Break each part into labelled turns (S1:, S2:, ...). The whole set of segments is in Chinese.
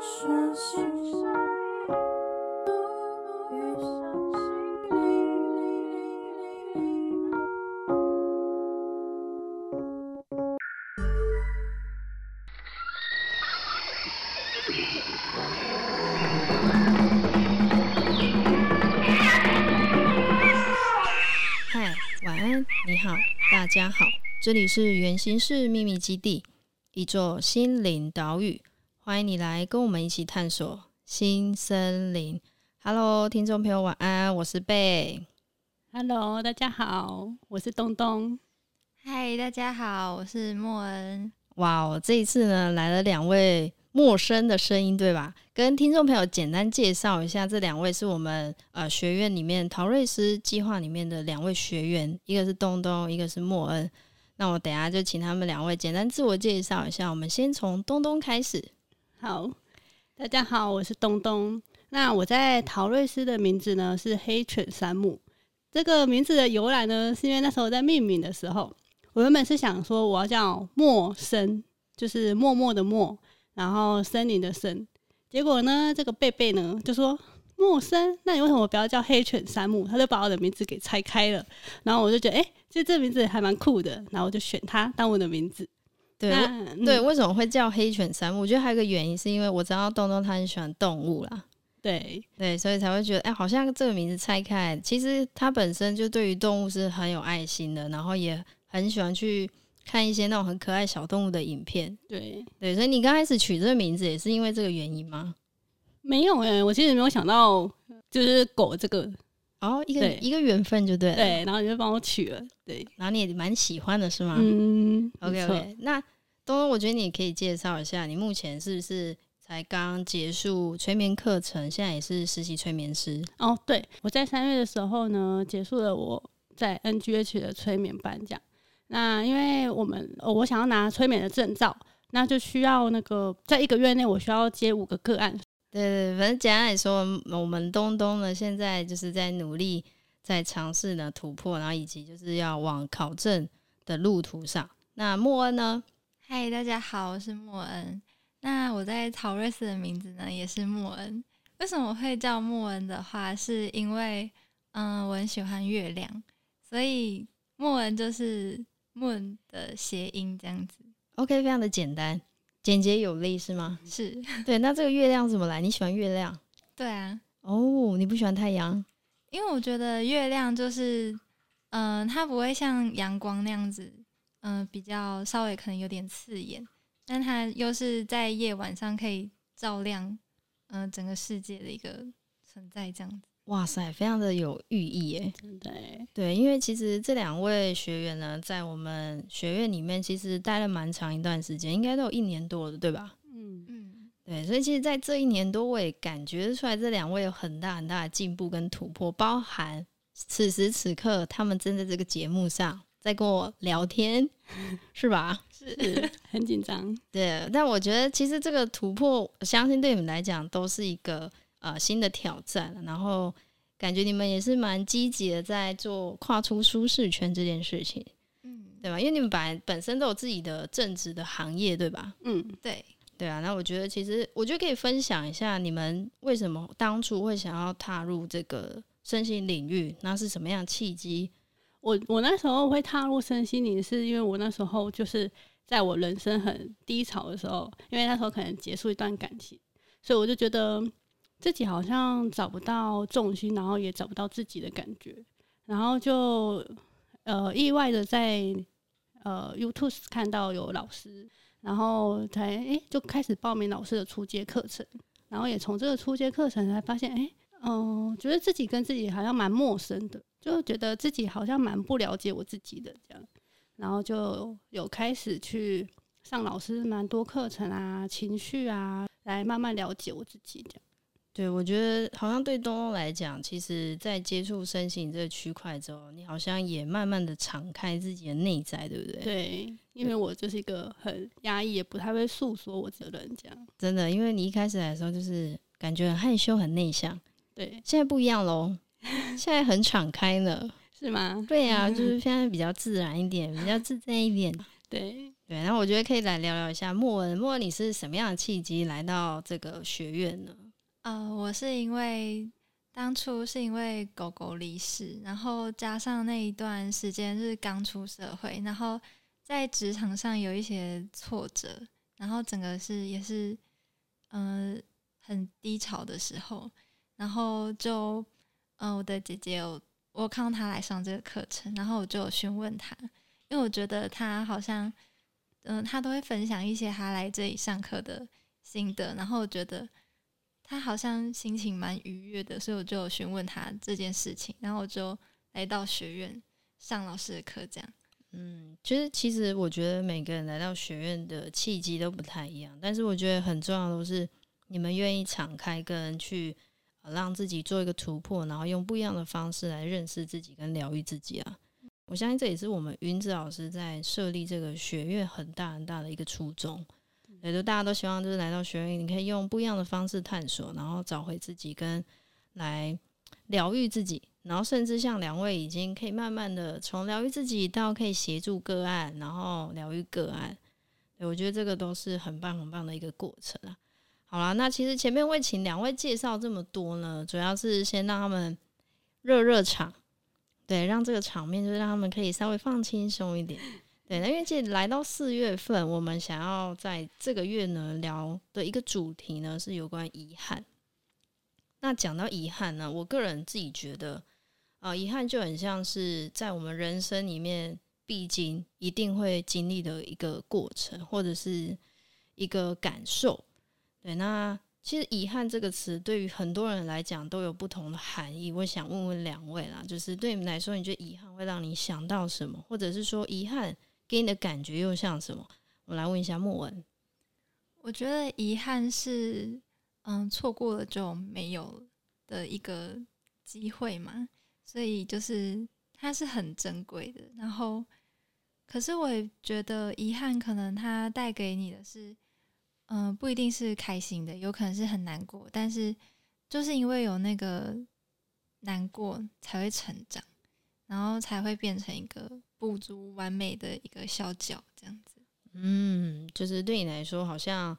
S1: 嗨，晚安，你好，大家好，这里是源形式秘密基地，一座心灵岛屿，欢迎你来跟我们一起探索新森林。Hello，听众朋友，晚安，我是贝。
S2: Hello，大家好，我是东东。
S3: 嗨，大家好，我是莫恩。
S1: 哇哦，这一次呢，来了两位。陌生的声音，对吧？跟听众朋友简单介绍一下，这两位是我们呃学院里面陶瑞斯计划里面的两位学员，一个是东东，一个是莫恩。那我等下就请他们两位简单自我介绍一下。我们先从东东开始。
S2: 好，大家好，我是东东。那我在陶瑞斯的名字呢是黑犬山木。这个名字的由来呢，是因为那时候在命名的时候，我原本是想说我要叫莫森，就是默默的默。然后森林的森，结果呢，这个贝贝呢就说莫森，那你为什么不要叫黑犬山木？他就把我的名字给拆开了。然后我就觉得，哎，其实这名字还蛮酷的。然后我就选它当我的名字。
S1: 对，嗯、对，为什么会叫黑犬山木？我觉得还有一个原因，是因为我知道东东他很喜欢动物啦。
S2: 对
S1: 对，所以才会觉得，哎，好像这个名字拆开，其实他本身就对于动物是很有爱心的，然后也很喜欢去。看一些那种很可爱小动物的影片，
S2: 对
S1: 对，所以你刚开始取这个名字也是因为这个原因吗？
S2: 没有哎、欸，我其实没有想到就是狗这个，
S1: 哦，一个一个缘分就对了，
S2: 对，然后你就帮我取了，对，
S1: 然后你也蛮喜欢的是吗？
S2: 嗯
S1: ，OK OK，那东东，我觉得你可以介绍一下，你目前是不是才刚结束催眠课程，现在也是实习催眠师？
S2: 哦，对，我在三月的时候呢，结束了我在 NGH 的催眠班讲。那因为我们，我想要拿催眠的证照，那就需要那个在一个月内，我需要接五个个案。
S1: 对对，反正简单来说，我们东东呢，现在就是在努力，在尝试呢突破，然后以及就是要往考证的路途上。那莫恩呢？
S3: 嗨，大家好，我是莫恩。那我在陶瑞斯的名字呢，也是莫恩。为什么会叫莫恩的话，是因为嗯，我很喜欢月亮，所以莫恩就是。Moon 的谐音这样子
S1: ，OK，非常的简单，简洁有力是吗？
S3: 是
S1: 对。那这个月亮怎么来？你喜欢月亮？
S3: 对啊。
S1: 哦，oh, 你不喜欢太阳？
S3: 因为我觉得月亮就是，嗯、呃，它不会像阳光那样子，嗯、呃，比较稍微可能有点刺眼，但它又是在夜晚上可以照亮，嗯、呃，整个世界的一个存在这样子。
S1: 哇塞，非常的有寓意耶！
S2: 对
S1: 对，因为其实这两位学员呢，在我们学院里面其实待了蛮长一段时间，应该都有一年多了，对吧？
S2: 嗯嗯，
S1: 对，所以其实，在这一年多，我也感觉出来这两位有很大很大的进步跟突破，包含此时此刻他们正在这个节目上在跟我聊天，是吧？
S2: 是，是很紧张。
S1: 对，但我觉得其实这个突破，我相信对你们来讲都是一个。呃，新的挑战，然后感觉你们也是蛮积极的，在做跨出舒适圈这件事情，嗯，对吧？因为你们本来本身都有自己的正职的行业，对吧？
S3: 嗯，对，
S1: 对啊。那我觉得，其实我觉得可以分享一下，你们为什么当初会想要踏入这个身心领域？那是什么样的契机？
S2: 我我那时候会踏入身心灵，是因为我那时候就是在我人生很低潮的时候，因为那时候可能结束一段感情，所以我就觉得。自己好像找不到重心，然后也找不到自己的感觉，然后就呃意外的在呃 YouTube 看到有老师，然后才诶、就开始报名老师的初阶课程，然后也从这个初阶课程才发现，诶嗯、觉得自己跟自己好像蛮陌生的，就觉得自己好像蛮不了解我自己的这样，然后就有开始去上老师蛮多课程啊，情绪啊，来慢慢了解我自己这样。
S1: 对，我觉得好像对东东来讲，其实，在接触身心这个区块之后，你好像也慢慢的敞开自己的内在，对不对？
S2: 对，因为我就是一个很压抑，也不太会诉说我的人，这样。
S1: 真的，因为你一开始来的时候，就是感觉很害羞、很内向。
S2: 对，
S1: 现在不一样喽，现在很敞开了，
S2: 是吗？
S1: 对呀、啊，就是现在比较自然一点，比较自在一点。
S2: 对
S1: 对，然后我觉得可以来聊聊一下莫文。莫文，你是什么样的契机来到这个学院呢？
S3: 呃，我是因为当初是因为狗狗离世，然后加上那一段时间是刚出社会，然后在职场上有一些挫折，然后整个是也是嗯、很低潮的时候，然后就嗯、呃、我的姐姐有我看到她来上这个课程，然后我就询问她，因为我觉得她好像嗯她都会分享一些她来这里上课的心得，然后我觉得。他好像心情蛮愉悦的，所以我就询问他这件事情，然后我就来到学院上老师的课，这样。
S1: 嗯，其实其实我觉得每个人来到学院的契机都不太一样，但是我觉得很重要的都是你们愿意敞开，跟去让自己做一个突破，然后用不一样的方式来认识自己跟疗愈自己啊。我相信这也是我们云子老师在设立这个学院很大很大的一个初衷。对，就大家都希望，就是来到学院，你可以用不一样的方式探索，然后找回自己，跟来疗愈自己，然后甚至像两位已经可以慢慢的从疗愈自己到可以协助个案，然后疗愈个案。对，我觉得这个都是很棒很棒的一个过程啊。好啦，那其实前面会请两位介绍这么多呢，主要是先让他们热热场，对，让这个场面就是让他们可以稍微放轻松一点。对，那因为其实来到四月份，我们想要在这个月呢聊的一个主题呢是有关遗憾。那讲到遗憾呢，我个人自己觉得，啊、遗憾就很像是在我们人生里面必经、一定会经历的一个过程，或者是一个感受。对，那其实遗憾这个词对于很多人来讲都有不同的含义。我想问问两位啦，就是对你们来说，你觉得遗憾会让你想到什么，或者是说遗憾？给你的感觉又像什么？我来问一下莫文。
S3: 我觉得遗憾是，嗯，错过了就没有的一个机会嘛，所以就是它是很珍贵的。然后，可是我也觉得遗憾可能它带给你的是，嗯，不一定是开心的，有可能是很难过。但是就是因为有那个难过，才会成长。然后才会变成一个不足完美的一个小角，这样子。
S1: 嗯，就是对你来说，好像，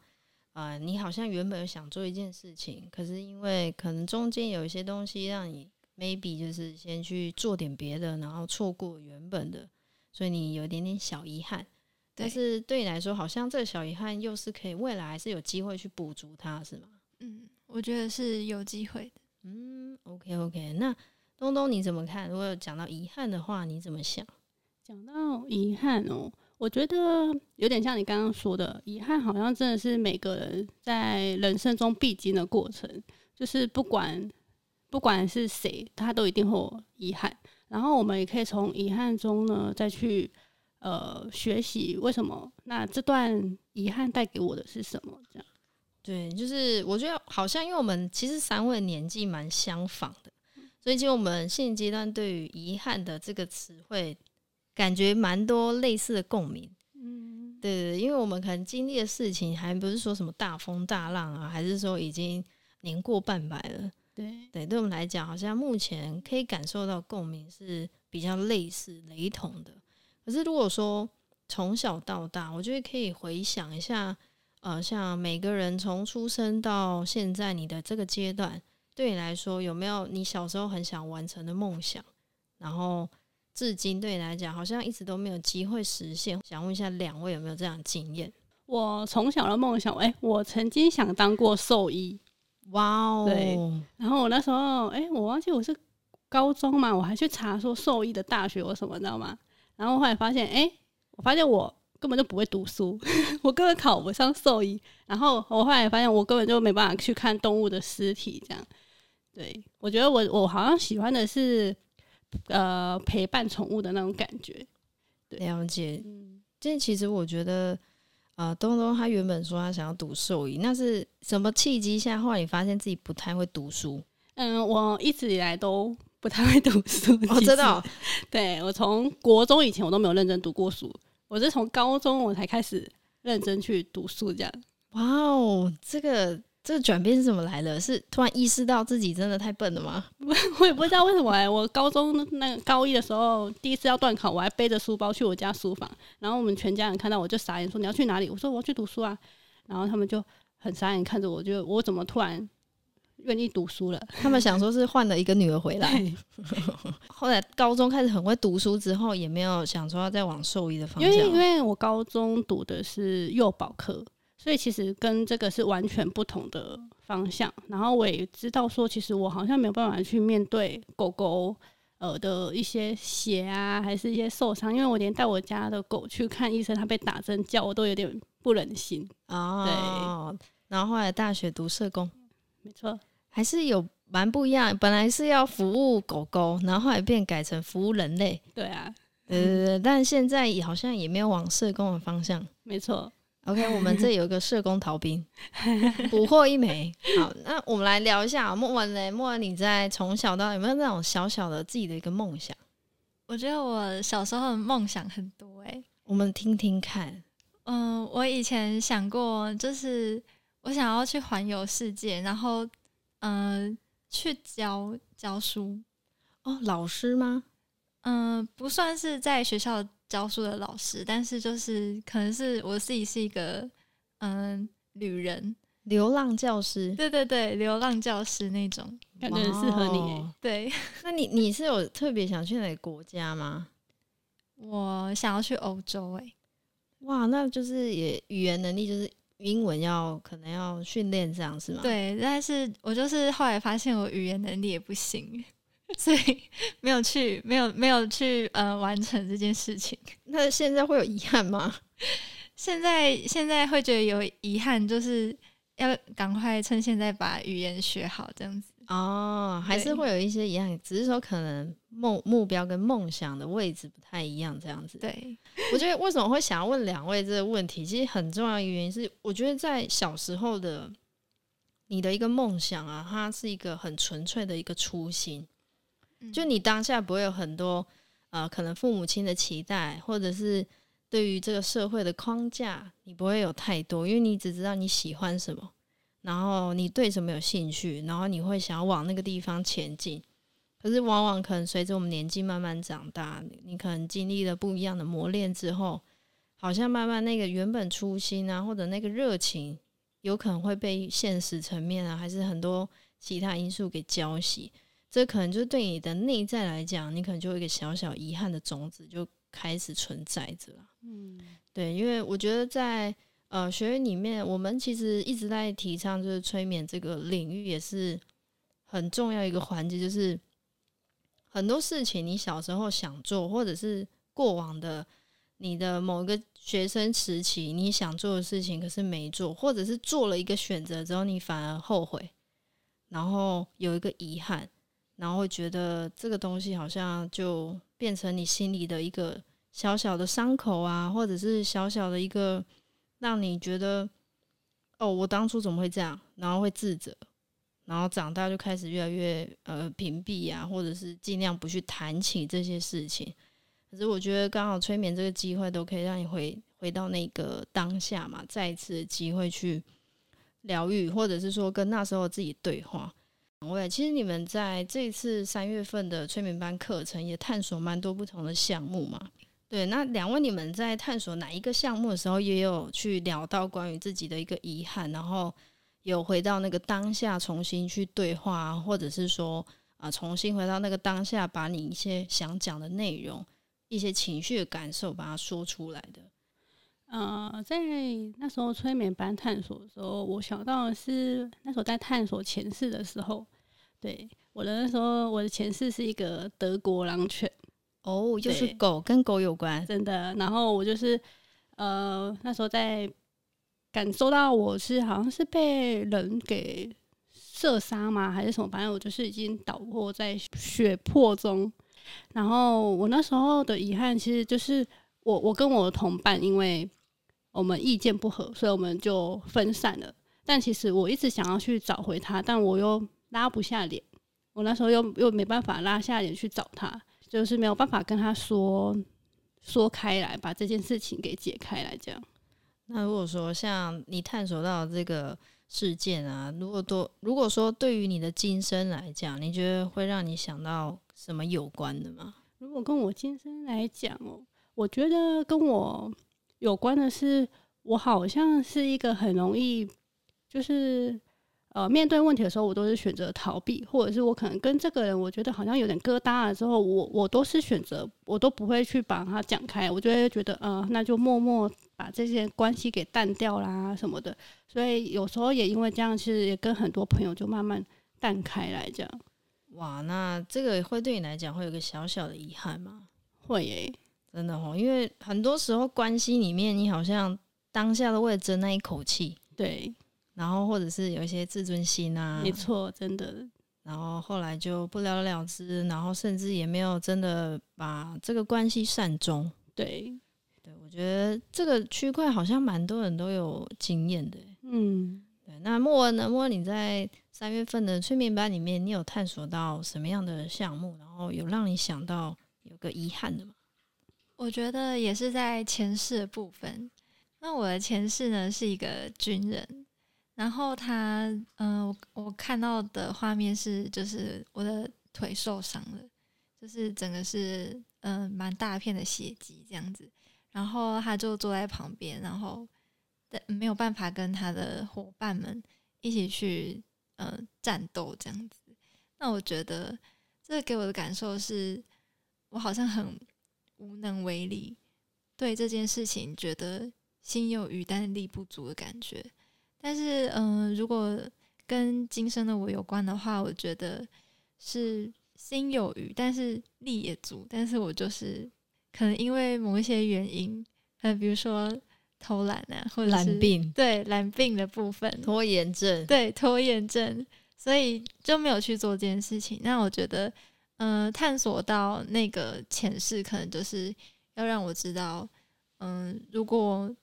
S1: 呃，你好像原本想做一件事情，可是因为可能中间有一些东西让你 maybe 就是先去做点别的，然后错过原本的，所以你有一点点小遗憾。但是对你来说，好像这个小遗憾又是可以未来还是有机会去补足它，是吗？
S3: 嗯，我觉得是有机会的。
S1: 嗯，OK OK，那。东东你怎么看？如果有讲到遗憾的话，你怎么想？
S2: 讲到遗憾哦，我觉得有点像你刚刚说的，遗憾好像真的是每个人在人生中必经的过程，就是不管不管是谁，他都一定会有遗憾。然后我们也可以从遗憾中呢，再去呃学习为什么，那这段遗憾带给我的是什么？这样。
S1: 对，就是我觉得好像因为我们其实三位年纪蛮相仿的。所以，就我们现阶段对于“遗憾”的这个词汇，感觉蛮多类似的共鸣。嗯，对对对，因为我们可能经历的事情，还不是说什么大风大浪啊，还是说已经年过半百了。对对，对我们来讲，好像目前可以感受到共鸣是比较类似、雷同的。可是，如果说从小到大，我觉得可以回想一下，呃，像每个人从出生到现在，你的这个阶段。对你来说，有没有你小时候很想完成的梦想？然后至今对你来讲，好像一直都没有机会实现。想问一下两位有没有这样的经验？
S2: 我从小的梦想，哎，我曾经想当过兽医。
S1: 哇哦！
S2: 对。然后我那时候，哎，我忘记我是高中嘛，我还去查说兽医的大学有什么，你知道吗？然后后来发现，哎，我发现我根本就不会读书，我根本考不上兽医。然后我后来发现，我根本就没办法去看动物的尸体，这样。对，我觉得我我好像喜欢的是，呃，陪伴宠物的那种感觉。对，
S1: 了解。嗯，这其实我觉得，呃，东东他原本说他想要读兽医，那是什么契机下，后来你发现自己不太会读书？
S2: 嗯，我一直以来都不太会读书。
S1: 我知道，
S2: 对，我从国中以前我都没有认真读过书，我是从高中我才开始认真去读书这样。
S1: 哇哦，这个。这个转变是怎么来的？是突然意识到自己真的太笨了吗？
S2: 我也不知道为什么哎、欸。我高中那个高一的时候，第一次要断考，我还背着书包去我家书房，然后我们全家人看到我就傻眼，说你要去哪里？我说我要去读书啊。然后他们就很傻眼看着我，就我怎么突然愿意读书了？
S1: 他们想说是换了一个女儿回来。后来高中开始很会读书之后，也没有想说要再往兽医的方向。
S2: 因为因为我高中读的是幼保科。所以其实跟这个是完全不同的方向，然后我也知道说，其实我好像没有办法去面对狗狗呃的一些血啊，还是一些受伤，因为我连带我家的狗去看医生，它被打针叫我都有点不忍心
S1: 哦。对，然后后来大学读社工，
S2: 没错，
S1: 还是有蛮不一样。本来是要服务狗狗，然后后来变改成服务人类。
S2: 对啊，
S1: 对对对，但现在好像也没有往社工的方向。
S2: 没错。
S1: OK，我们这有一个社工逃兵，捕获一枚。好，那我们来聊一下莫文嘞。莫文，你在从小到有没有那种小小的自己的一个梦想？
S3: 我觉得我小时候的梦想很多哎、欸，
S1: 我们听听看。
S3: 嗯，我以前想过，就是我想要去环游世界，然后嗯、呃，去教教书。
S1: 哦，老师吗？
S3: 嗯，不算是在学校教书的老师，但是就是可能是我自己是一个嗯旅人，
S1: 流浪教师。
S3: 对对对，流浪教师那种，
S2: 感觉很适合你。
S3: 对，
S1: 那你你是有特别想去哪个国家吗？
S3: 我想要去欧洲。哎，
S1: 哇，那就是也语言能力就是英文要可能要训练这样是吗？
S3: 对，但是我就是后来发现我语言能力也不行。所以没有去，没有没有去呃完成这件事情。
S1: 那现在会有遗憾吗？
S3: 现在现在会觉得有遗憾，就是要赶快趁现在把语言学好，这样子。
S1: 哦，还是会有一些遗憾，只是说可能梦目标跟梦想的位置不太一样，这样子。
S3: 对，
S1: 我觉得为什么会想要问两位这个问题，其实很重要一个原因是，我觉得在小时候的你的一个梦想啊，它是一个很纯粹的一个初心。就你当下不会有很多呃，可能父母亲的期待，或者是对于这个社会的框架，你不会有太多，因为你只知道你喜欢什么，然后你对什么有兴趣，然后你会想要往那个地方前进。可是往往可能随着我们年纪慢慢长大，你可能经历了不一样的磨练之后，好像慢慢那个原本初心啊，或者那个热情，有可能会被现实层面啊，还是很多其他因素给浇熄。这可能就是对你的内在来讲，你可能就有一个小小遗憾的种子就开始存在着。嗯，对，因为我觉得在呃学院里面，我们其实一直在提倡就是催眠这个领域，也是很重要一个环节。就是很多事情你小时候想做，或者是过往的你的某一个学生时期你想做的事情，可是没做，或者是做了一个选择之后，你反而后悔，然后有一个遗憾。然后会觉得这个东西好像就变成你心里的一个小小的伤口啊，或者是小小的一个让你觉得哦，我当初怎么会这样？然后会自责，然后长大就开始越来越呃屏蔽啊，或者是尽量不去谈起这些事情。可是我觉得刚好催眠这个机会都可以让你回回到那个当下嘛，再一次的机会去疗愈，或者是说跟那时候自己对话。两位，其实你们在这次三月份的催眠班课程也探索蛮多不同的项目嘛？对，那两位你们在探索哪一个项目的时候，也有去聊到关于自己的一个遗憾，然后有回到那个当下重新去对话，或者是说啊、重新回到那个当下，把你一些想讲的内容、一些情绪的感受，把它说出来的。
S2: 呃，在那时候催眠班探索的时候，我想到的是那时候在探索前世的时候，对我的那时候，我的前世是一个德国狼犬，
S1: 哦，就是狗，跟狗有关，
S2: 真的。然后我就是呃，那时候在感受到我是好像是被人给射杀吗，还是什么？反正我就是已经倒卧在血泊中。然后我那时候的遗憾，其实就是我我跟我的同伴因为。我们意见不合，所以我们就分散了。但其实我一直想要去找回他，但我又拉不下脸。我那时候又又没办法拉下脸去找他，就是没有办法跟他说说开来，把这件事情给解开来。这样。
S1: 那如果说像你探索到这个事件啊，如果多如果说对于你的今生来讲，你觉得会让你想到什么有关的吗？
S2: 如果跟我今生来讲哦，我觉得跟我有关的是，我好像是一个很容易就是。呃，面对问题的时候，我都是选择逃避，或者是我可能跟这个人，我觉得好像有点疙瘩了之后，我我都是选择，我都不会去把它讲开，我就会觉得，呃，那就默默把这些关系给淡掉啦什么的。所以有时候也因为这样，其实也跟很多朋友就慢慢淡开来这样。
S1: 哇，那这个会对你来讲会有个小小的遗憾吗？
S2: 会耶、欸，
S1: 真的哦，因为很多时候关系里面，你好像当下都为了争那一口气，
S2: 对。
S1: 然后或者是有一些自尊心啊，
S2: 没错，真的。
S1: 然后后来就不了了之，然后甚至也没有真的把这个关系善终。
S2: 对，
S1: 对，我觉得这个区块好像蛮多人都有经验的。
S2: 嗯，
S1: 对。那莫文呢？莫文，你在三月份的催眠班里面，你有探索到什么样的项目？然后有让你想到有个遗憾的吗？
S3: 我觉得也是在前世的部分。那我的前世呢，是一个军人。然后他，嗯、我看到的画面是，就是我的腿受伤了，就是整个是，嗯、呃，蛮大片的血迹这样子。然后他就坐在旁边，然后没有办法跟他的伙伴们一起去，呃，战斗这样子。那我觉得，这个给我的感受是，我好像很无能为力，对这件事情觉得心有余但力不足的感觉。但是，嗯、呃，如果跟今生的我有关的话，我觉得是心有余，但是力也足。但是我就是可能因为某一些原因，呃，比如说偷懒啊，或者
S1: 懒病，
S3: 对懒病的部分，
S1: 拖延症，
S3: 对拖延症，所以就没有去做这件事情。那我觉得，嗯、呃，探索到那个前世，可能就是要让我知道，嗯、呃，如果。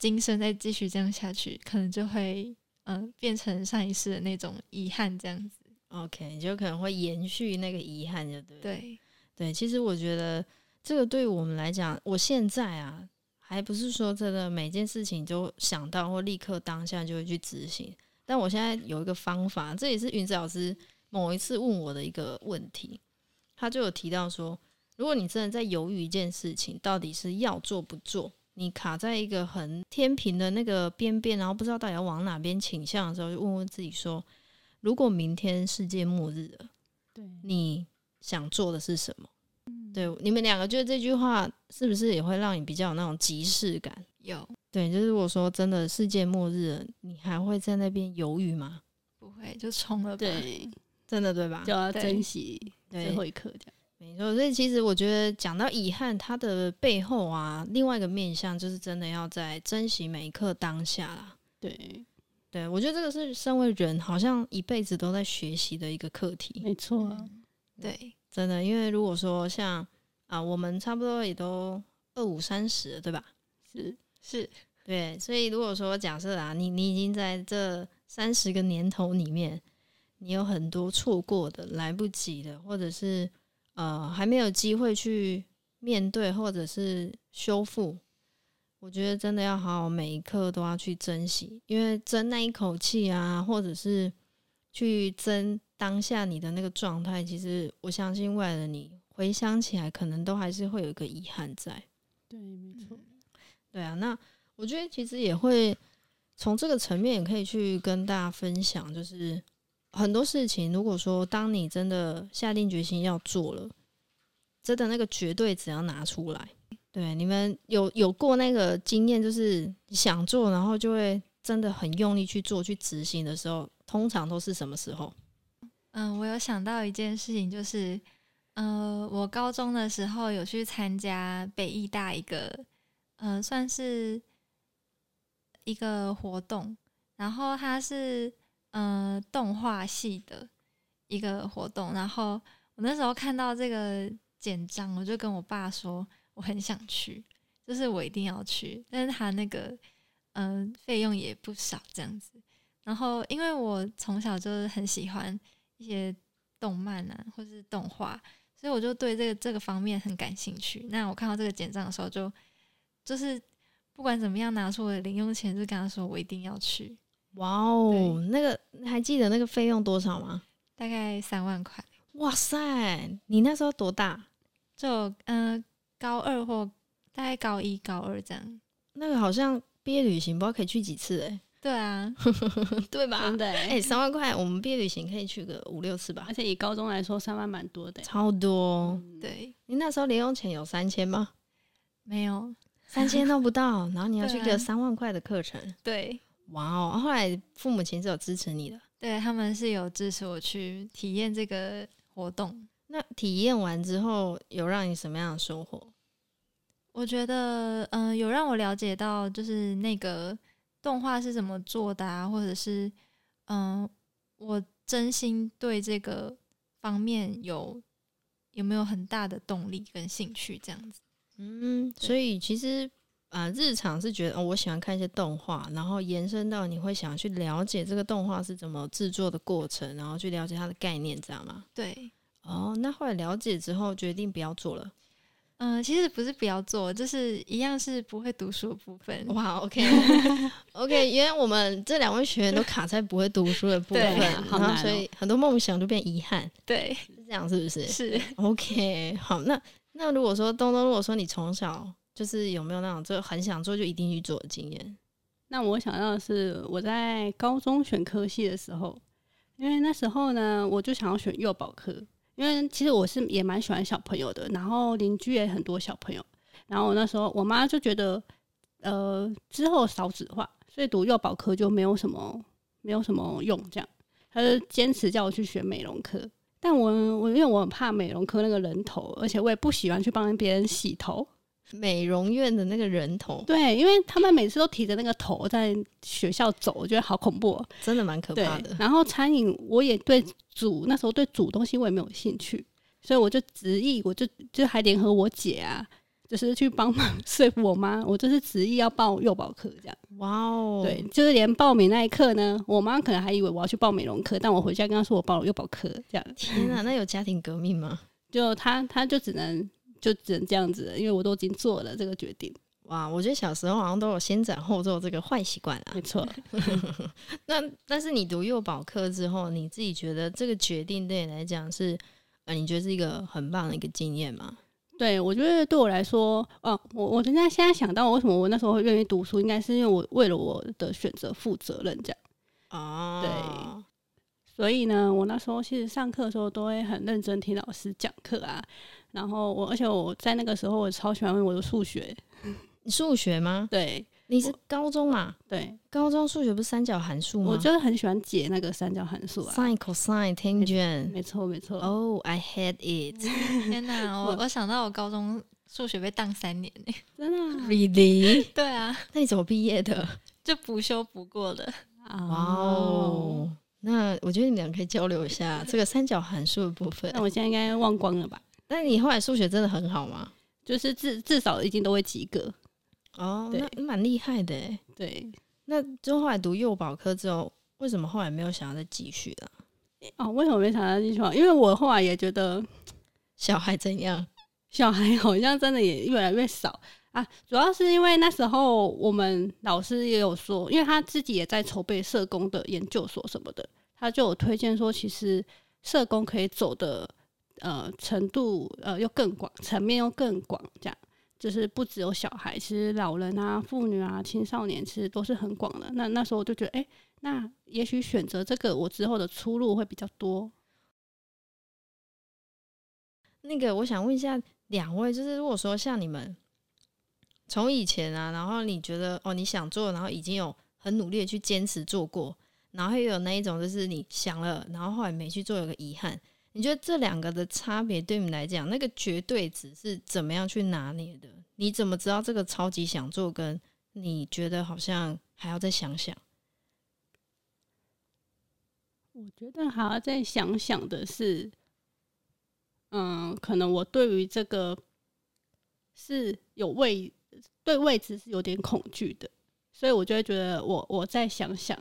S3: 今生再继续这样下去，可能就会嗯、呃、变成上一世的那种遗憾这样子。
S1: OK，就可能会延续那个遗憾，就对。
S3: 对
S1: 对，其实我觉得这个对于我们来讲，我现在啊，还不是说真的每件事情都想到或立刻当下就会去执行。但我现在有一个方法，这也是云子老师某一次问我的一个问题，他就有提到说，如果你真的在犹豫一件事情，到底是要做不做？你卡在一个很天平的那个边边，然后不知道到底要往哪边倾向的时候，就问问自己说：如果明天世界末日了，
S2: 对，
S1: 你想做的是什么？
S2: 嗯、
S1: 对，你们两个觉得这句话是不是也会让你比较有那种即视感？
S3: 有，
S1: 对，就是如果说真的世界末日了，你还会在那边犹豫吗？
S3: 不会，就冲了吧。
S2: 对，
S1: 真的对吧？
S2: 就要珍惜最后一刻，这样。
S1: 没错，所以其实我觉得讲到遗憾，它的背后啊，另外一个面向就是真的要在珍惜每一刻当下啦。
S2: 对，
S1: 对我觉得这个是身为人好像一辈子都在学习的一个课题。
S2: 没错，
S3: 对，
S1: 真的，因为如果说像啊，我们差不多也都二五三十，对吧？
S2: 是
S3: 是，
S1: 对，所以如果说假设啊，你你已经在这三十个年头里面，你有很多错过的、来不及的，或者是。呃，还没有机会去面对或者是修复，我觉得真的要好好每一刻都要去珍惜，因为争那一口气啊，或者是去争当下你的那个状态，其实我相信未来的你回想起来，可能都还是会有一个遗憾在。
S2: 对，没错。
S1: 对啊，那我觉得其实也会从这个层面也可以去跟大家分享，就是。很多事情，如果说当你真的下定决心要做了，真的那个绝对只要拿出来。对，你们有有过那个经验，就是想做，然后就会真的很用力去做、去执行的时候，通常都是什么时候？
S3: 嗯，我有想到一件事情，就是，呃，我高中的时候有去参加北艺大一个，呃，算是一个活动，然后它是。嗯、呃，动画系的一个活动，然后我那时候看到这个简章，我就跟我爸说，我很想去，就是我一定要去，但是他那个嗯费用也不少这样子。然后因为我从小就是很喜欢一些动漫啊，或是动画，所以我就对这个这个方面很感兴趣。那我看到这个简章的时候，就就是不管怎么样拿出我的零用钱，就跟他说我一定要去。
S1: 哇哦，那个还记得那个费用多少吗？
S3: 大概三万块。
S1: 哇塞，你那时候多大？
S3: 就嗯、呃，高二或大概高一、高二这样。
S1: 那个好像毕业旅行不知道可以去几次哎、欸。
S3: 对啊，
S1: 对吧？
S2: 真的哎、
S1: 欸，三万块，我们毕业旅行可以去个五六次吧。
S2: 而且以高中来说，三万蛮多的、欸，
S1: 超多。
S3: 嗯、对，
S1: 你那时候零用钱有三千吗？
S3: 没有，
S1: 三千都不到。然后你要去个三万块的课程。
S3: 对，
S1: 哇哦！后来父母亲是有支持你的，
S3: 对他们是有支持我去体验这个活动。
S1: 那体验完之后，有让你什么样的收获？
S3: 我觉得，嗯、呃，有让我了解到，就是那个。动画是怎么做的啊？或者是，嗯、呃，我真心对这个方面有有没有很大的动力跟兴趣？这样子，
S1: 嗯，所以其实啊、呃，日常是觉得哦，我喜欢看一些动画，然后延伸到你会想要去了解这个动画是怎么制作的过程，然后去了解它的概念，这样吗？
S3: 对。
S1: 哦，那后来了解之后，决定不要做了。
S3: 嗯、呃，其实不是不要做，就是一样是不会读书的部分。
S1: 哇，OK，OK，okay. okay, 因为我们这两位学员都卡在不会读书的部分，然后所以很多梦想都变遗憾。
S3: 对，
S1: 是这样，是不是？
S3: 是。
S1: OK，好，那那如果说东东，如果说你从小就是有没有那种就很想做就一定去做的经验？
S2: 那我想要的是我在高中选科系的时候，因为那时候呢，我就想要选幼保科。因为其实我是也蛮喜欢小朋友的，然后邻居也很多小朋友，然后我那时候我妈就觉得，呃，之后少子化，所以读幼保科就没有什么没有什么用，这样，她就坚持叫我去学美容科，但我我因为我很怕美容科那个人头，而且我也不喜欢去帮别人洗头。
S1: 美容院的那个人头，
S2: 对，因为他们每次都提着那个头在学校走，我觉得好恐怖喔，
S1: 真的蛮可怕的。
S2: 然后餐饮我也对煮，那时候对煮东西我也没有兴趣，所以我就执意，我就就还联合我姐啊，就是去帮忙说服我妈，我就是执意要报幼保科这样。
S1: 哇哦，
S2: 对，就是连报名那一刻呢，我妈可能还以为我要去报美容课，但我回家跟她说我报了幼保科这样。
S1: 天哪，那有家庭革命吗？
S2: 就她，她就只能。就只能这样子了，因为我都已经做了这个决定。
S1: 哇，我觉得小时候好像都有先斩后奏这个坏习惯啊。
S2: 没错。
S1: 那但是你读幼保课之后，你自己觉得这个决定对你来讲是，呃，你觉得是一个很棒的一个经验吗？
S2: 对，我觉得对我来说，哦、呃，我我现在现在想到，为什么我那时候会愿意读书，应该是因为我为了我的选择负责任，这样。哦。对。所以呢，我那时候其实上课的时候都会很认真听老师讲课啊。然后我，而且我在那个时候，我超喜欢我的数学。
S1: 数学吗？
S2: 对，
S1: 你是高中嘛？
S2: 对，
S1: 高中数学不是三角函数吗？
S2: 我就是很喜欢解那个三角函数啊
S1: ，sin、cosine、tangent。
S2: 没错，没错。
S1: 哦、oh,，I had it。
S3: 天哪，我我想到我高中数学被当三年呢，
S2: 真的
S1: ？Really？
S3: 对啊，
S1: 那你怎么毕业的？
S3: 就补修补过的。
S1: 哇哦，那我觉得你们俩可以交流一下这个三角函数的部分。
S2: 那我现在应该忘光了吧？
S1: 那你后来数学真的很好吗？
S2: 就是至至少一定都会及格
S1: 哦，对那蛮厉害的诶。
S2: 对，
S1: 那就后来读幼保科之后，为什么后来没有想要再继续了？
S2: 哦，为什么没想要继续？因为我后来也觉得
S1: 小孩怎样，
S2: 小孩好像真的也越来越少 啊。主要是因为那时候我们老师也有说，因为他自己也在筹备社工的研究所什么的，他就有推荐说，其实社工可以走的。呃，程度呃又更广，层面又更广，这样就是不只有小孩，其实老人啊、妇女啊、青少年其实都是很广的。那那时候我就觉得，哎、那也许选择这个，我之后的出路会比较多。
S1: 那个，我想问一下两位，就是如果说像你们从以前啊，然后你觉得哦你想做，然后已经有很努力的去坚持做过，然后又有那一种就是你想了，然后后来没去做，有个遗憾。你觉得这两个的差别对你来讲，那个绝对值是怎么样去拿捏的？你怎么知道这个超级想做，跟你觉得好像还要再想想？
S2: 我觉得还要再想想的是，嗯，可能我对于这个是有位对位置是有点恐惧的，所以我就会觉得我我再想想。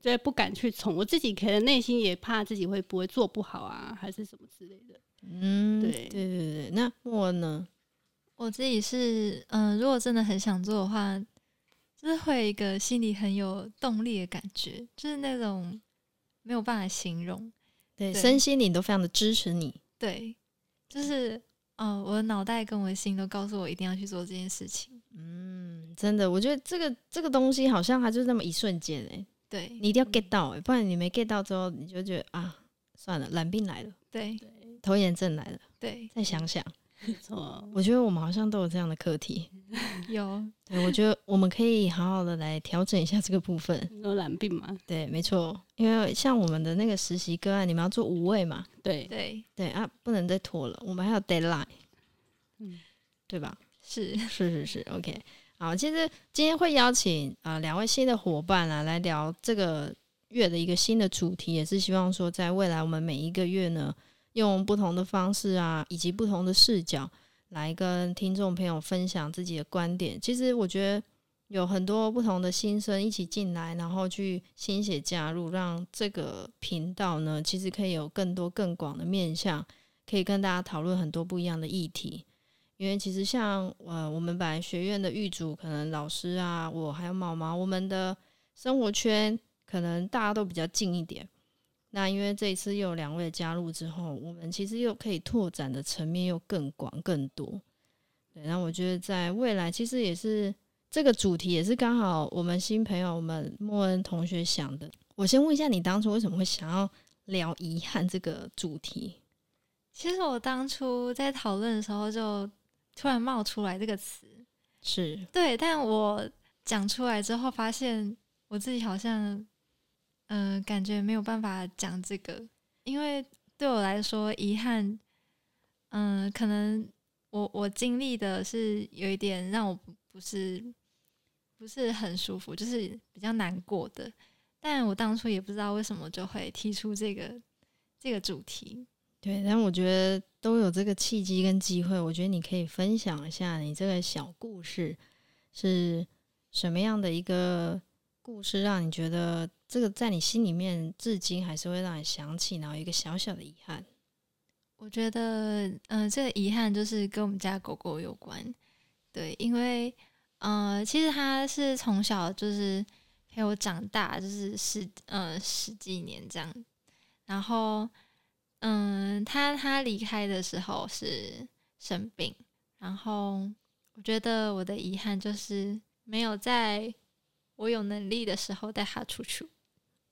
S2: 所以不敢去冲，我自己可能内心也怕自己会不会做不好啊，还是什么之类的。
S1: 嗯，对对对对。那我呢？
S3: 我自己是，嗯、呃，如果真的很想做的话，就是会有一个心里很有动力的感觉，就是那种没有办法形容。
S1: 对，对身心灵都非常的支持你。
S3: 对，就是，哦，我的脑袋跟我的心都告诉我一定要去做这件事情。
S1: 嗯，真的，我觉得这个这个东西好像它就是那么一瞬间哎。
S3: 对，
S1: 你一定要 get 到哎，不然你没 get 到之后，你就觉得啊，算了，懒病来了。
S3: 对，
S1: 拖延症来了。
S3: 对，
S1: 再想想。
S2: 没错，
S1: 我觉得我们好像都有这样的课题。
S3: 有，
S1: 对，我觉得我们可以好好的来调整一下这个部分。
S2: 有懒病吗？
S1: 对，没错，因为像我们的那个实习个案，你们要做五位嘛？
S2: 对
S3: 对
S1: 对啊，不能再拖了，我们还有 deadline，嗯，对吧？
S3: 是
S1: 是是是，OK。好，其实今天会邀请啊两位新的伙伴啊来聊这个月的一个新的主题，也是希望说在未来我们每一个月呢。用不同的方式啊，以及不同的视角来跟听众朋友分享自己的观点。其实我觉得有很多不同的新生一起进来，然后去新血加入，让这个频道呢，其实可以有更多更广的面向，可以跟大家讨论很多不一样的议题。因为其实像呃，我们本来学院的预组，可能老师啊，我还有毛毛，我们的生活圈可能大家都比较近一点。那因为这一次又有两位加入之后，我们其实又可以拓展的层面又更广更多。对，那我觉得在未来其实也是这个主题也是刚好我们新朋友我们莫恩同学想的。我先问一下，你当初为什么会想要聊遗憾这个主题？
S3: 其实我当初在讨论的时候，就突然冒出来这个词，
S1: 是
S3: 对，但我讲出来之后，发现我自己好像。嗯、呃，感觉没有办法讲这个，因为对我来说，遗憾，嗯、呃，可能我我经历的是有一点让我不不是不是很舒服，就是比较难过的。但我当初也不知道为什么就会提出这个这个主题。
S1: 对，但我觉得都有这个契机跟机会，我觉得你可以分享一下你这个小故事是什么样的一个故事，让你觉得。这个在你心里面，至今还是会让你想起，然后一个小小的遗憾。
S3: 我觉得，嗯、这个遗憾就是跟我们家狗狗有关。对，因为，呃，其实它是从小就是陪我长大，就是十，呃，十几年这样。然后，嗯、他他离开的时候是生病。然后，我觉得我的遗憾就是没有在我有能力的时候带他出去。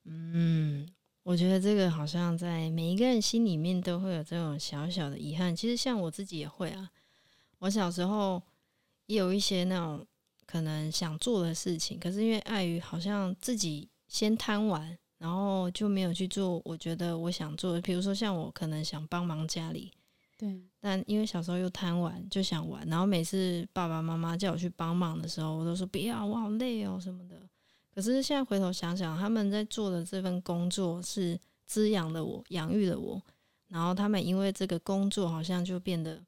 S1: 嗯，我觉得这个好像在每一个人心里面都会有这种小小的遗憾。其实像我自己也会啊，我小时候也有一些那种可能想做的事情，可是因为碍于好像自己先贪玩，然后就没有去做。我觉得我想做的，比如说像我可能想帮忙家里，
S2: 对，
S1: 但因为小时候又贪玩，就想玩，然后每次爸爸妈妈叫我去帮忙的时候，我都说不要，我好累哦什么的。可是现在回头想想，他们在做的这份工作是滋养了我、养育了我，然后他们因为这个工作好像就变得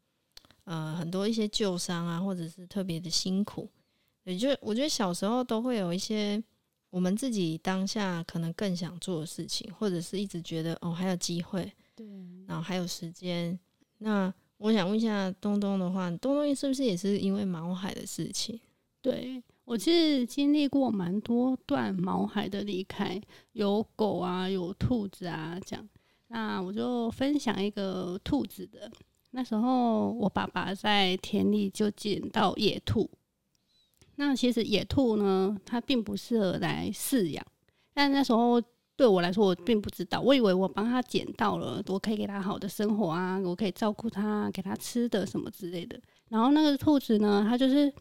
S1: 呃很多一些旧伤啊，或者是特别的辛苦。也就我觉得小时候都会有一些我们自己当下可能更想做的事情，或者是一直觉得哦还有机会，
S2: 对，
S1: 然后还有时间。那我想问一下东东的话，东东是不是也是因为毛海的事情？
S2: 对。我其实经历过蛮多段毛海的离开，有狗啊，有兔子啊，这样。那我就分享一个兔子的。那时候我爸爸在田里就捡到野兔。那其实野兔呢，它并不适合来饲养。但那时候对我来说，我并不知道。我以为我帮他捡到了，我可以给他好的生活啊，我可以照顾他，给他吃的什么之类的。然后那个兔子呢，它就是。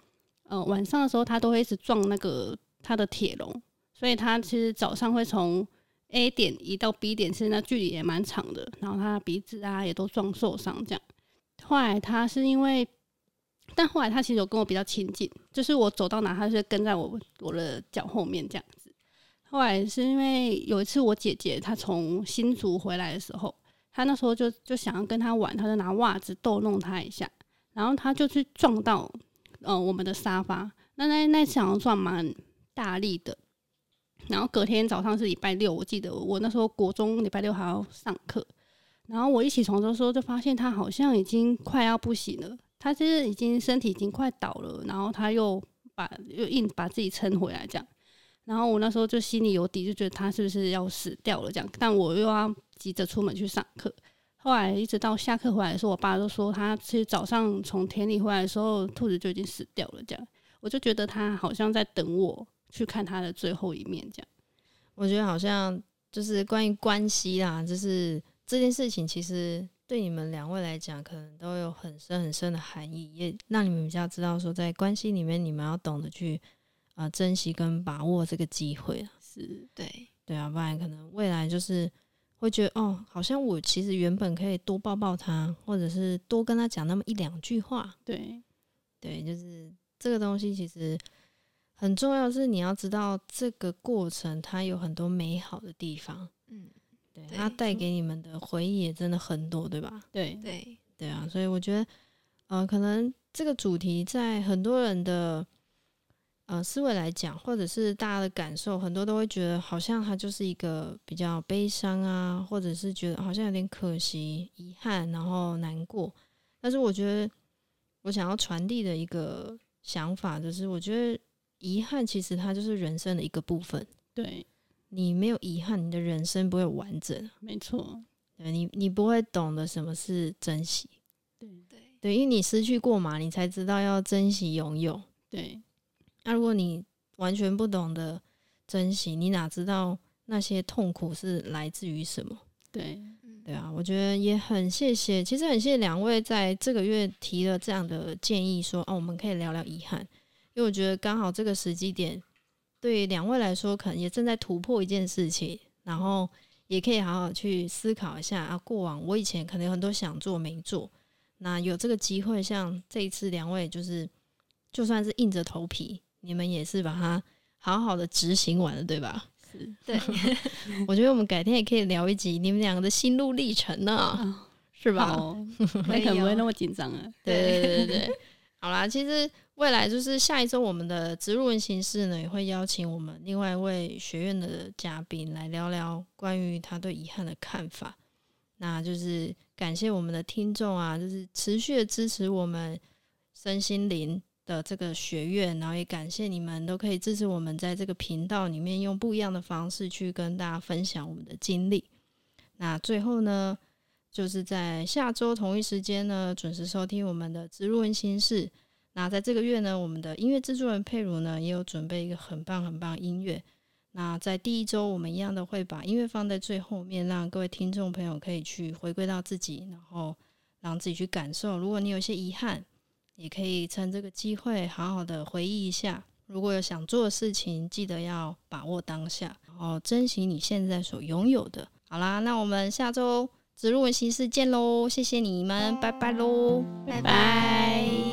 S2: 呃，晚上的时候它都会一直撞那个它的铁笼，所以它其实早上会从 A 点移到 B 点，其实那距离也蛮长的。然后它的鼻子啊也都撞受伤这样。后来它是因为，但后来它其实有跟我比较亲近，就是我走到哪，他就跟在我我的脚后面这样子。后来是因为有一次我姐姐她从新竹回来的时候，她那时候就就想要跟她玩，她就拿袜子逗弄她一下，然后她就去撞到。呃，我们的沙发，那那那次好像算蛮大力的。然后隔天早上是礼拜六，我记得我那时候国中礼拜六还要上课。然后我一起床的时候，就发现他好像已经快要不行了。他其实已经身体已经快倒了，然后他又把又硬把自己撑回来这样。然后我那时候就心里有底，就觉得他是不是要死掉了这样。但我又要急着出门去上课。后来一直到下课回来的时候，我爸都说他其实早上从田里回来的时候，兔子就已经死掉了这样。我就觉得他好像在等我去看他的最后一面这样。
S1: 我觉得好像就是关于关系啦，就是这件事情其实。对你们两位来讲，可能都有很深很深的含义，也让你们比较知道说，在关系里面，你们要懂得去啊、呃、珍惜跟把握这个机会。
S3: 是，对，
S1: 对啊，不然可能未来就是会觉得，哦，好像我其实原本可以多抱抱他，或者是多跟他讲那么一两句话。
S2: 对，
S1: 对，就是这个东西其实很重要，是你要知道这个过程它有很多美好的地方。嗯。对，它带给你们的回忆也真的很多，对吧？
S2: 对
S3: 对
S1: 对啊，所以我觉得，呃，可能这个主题在很多人的呃思维来讲，或者是大家的感受，很多都会觉得好像它就是一个比较悲伤啊，或者是觉得好像有点可惜、遗憾，然后难过。但是我觉得，我想要传递的一个想法就是，我觉得遗憾其实它就是人生的一个部分。
S2: 对。
S1: 你没有遗憾，你的人生不会完整。
S2: 没错，
S1: 对你，你不会懂得什么是珍惜。
S2: 对
S3: 对
S1: 对，因为你失去过嘛，你才知道要珍惜拥有。
S2: 对，
S1: 那如果你完全不懂得珍惜，你哪知道那些痛苦是来自于什么？
S2: 对，
S1: 对啊，我觉得也很谢谢，其实很谢谢两位在这个月提了这样的建议，说哦，我们可以聊聊遗憾，因为我觉得刚好这个时机点。对两位来说，可能也正在突破一件事情，然后也可以好好去思考一下啊。过往我以前可能有很多想做没做，那有这个机会，像这一次两位就是，就算是硬着头皮，你们也是把它好好的执行完了，对吧？
S2: 是，
S3: 对。
S1: 我觉得我们改天也可以聊一集你们两个的心路历程呢，啊、是吧？
S2: 那可能不会那么紧张啊。
S1: 对对对对，好啦，其实。未来就是下一周，我们的植入文形式呢，也会邀请我们另外一位学院的嘉宾来聊聊关于他对遗憾的看法。那就是感谢我们的听众啊，就是持续的支持我们身心灵的这个学院，然后也感谢你们都可以支持我们在这个频道里面用不一样的方式去跟大家分享我们的经历。那最后呢，就是在下周同一时间呢，准时收听我们的植入文形式。那在这个月呢，我们的音乐制作人佩如呢，也有准备一个很棒很棒音乐。那在第一周，我们一样的会把音乐放在最后面，让各位听众朋友可以去回归到自己，然后让自己去感受。如果你有一些遗憾，也可以趁这个机会好好的回忆一下。如果有想做的事情，记得要把握当下，然后珍惜你现在所拥有的。好啦，那我们下周植入文形式见喽！谢谢你们，拜拜
S3: 喽，拜拜。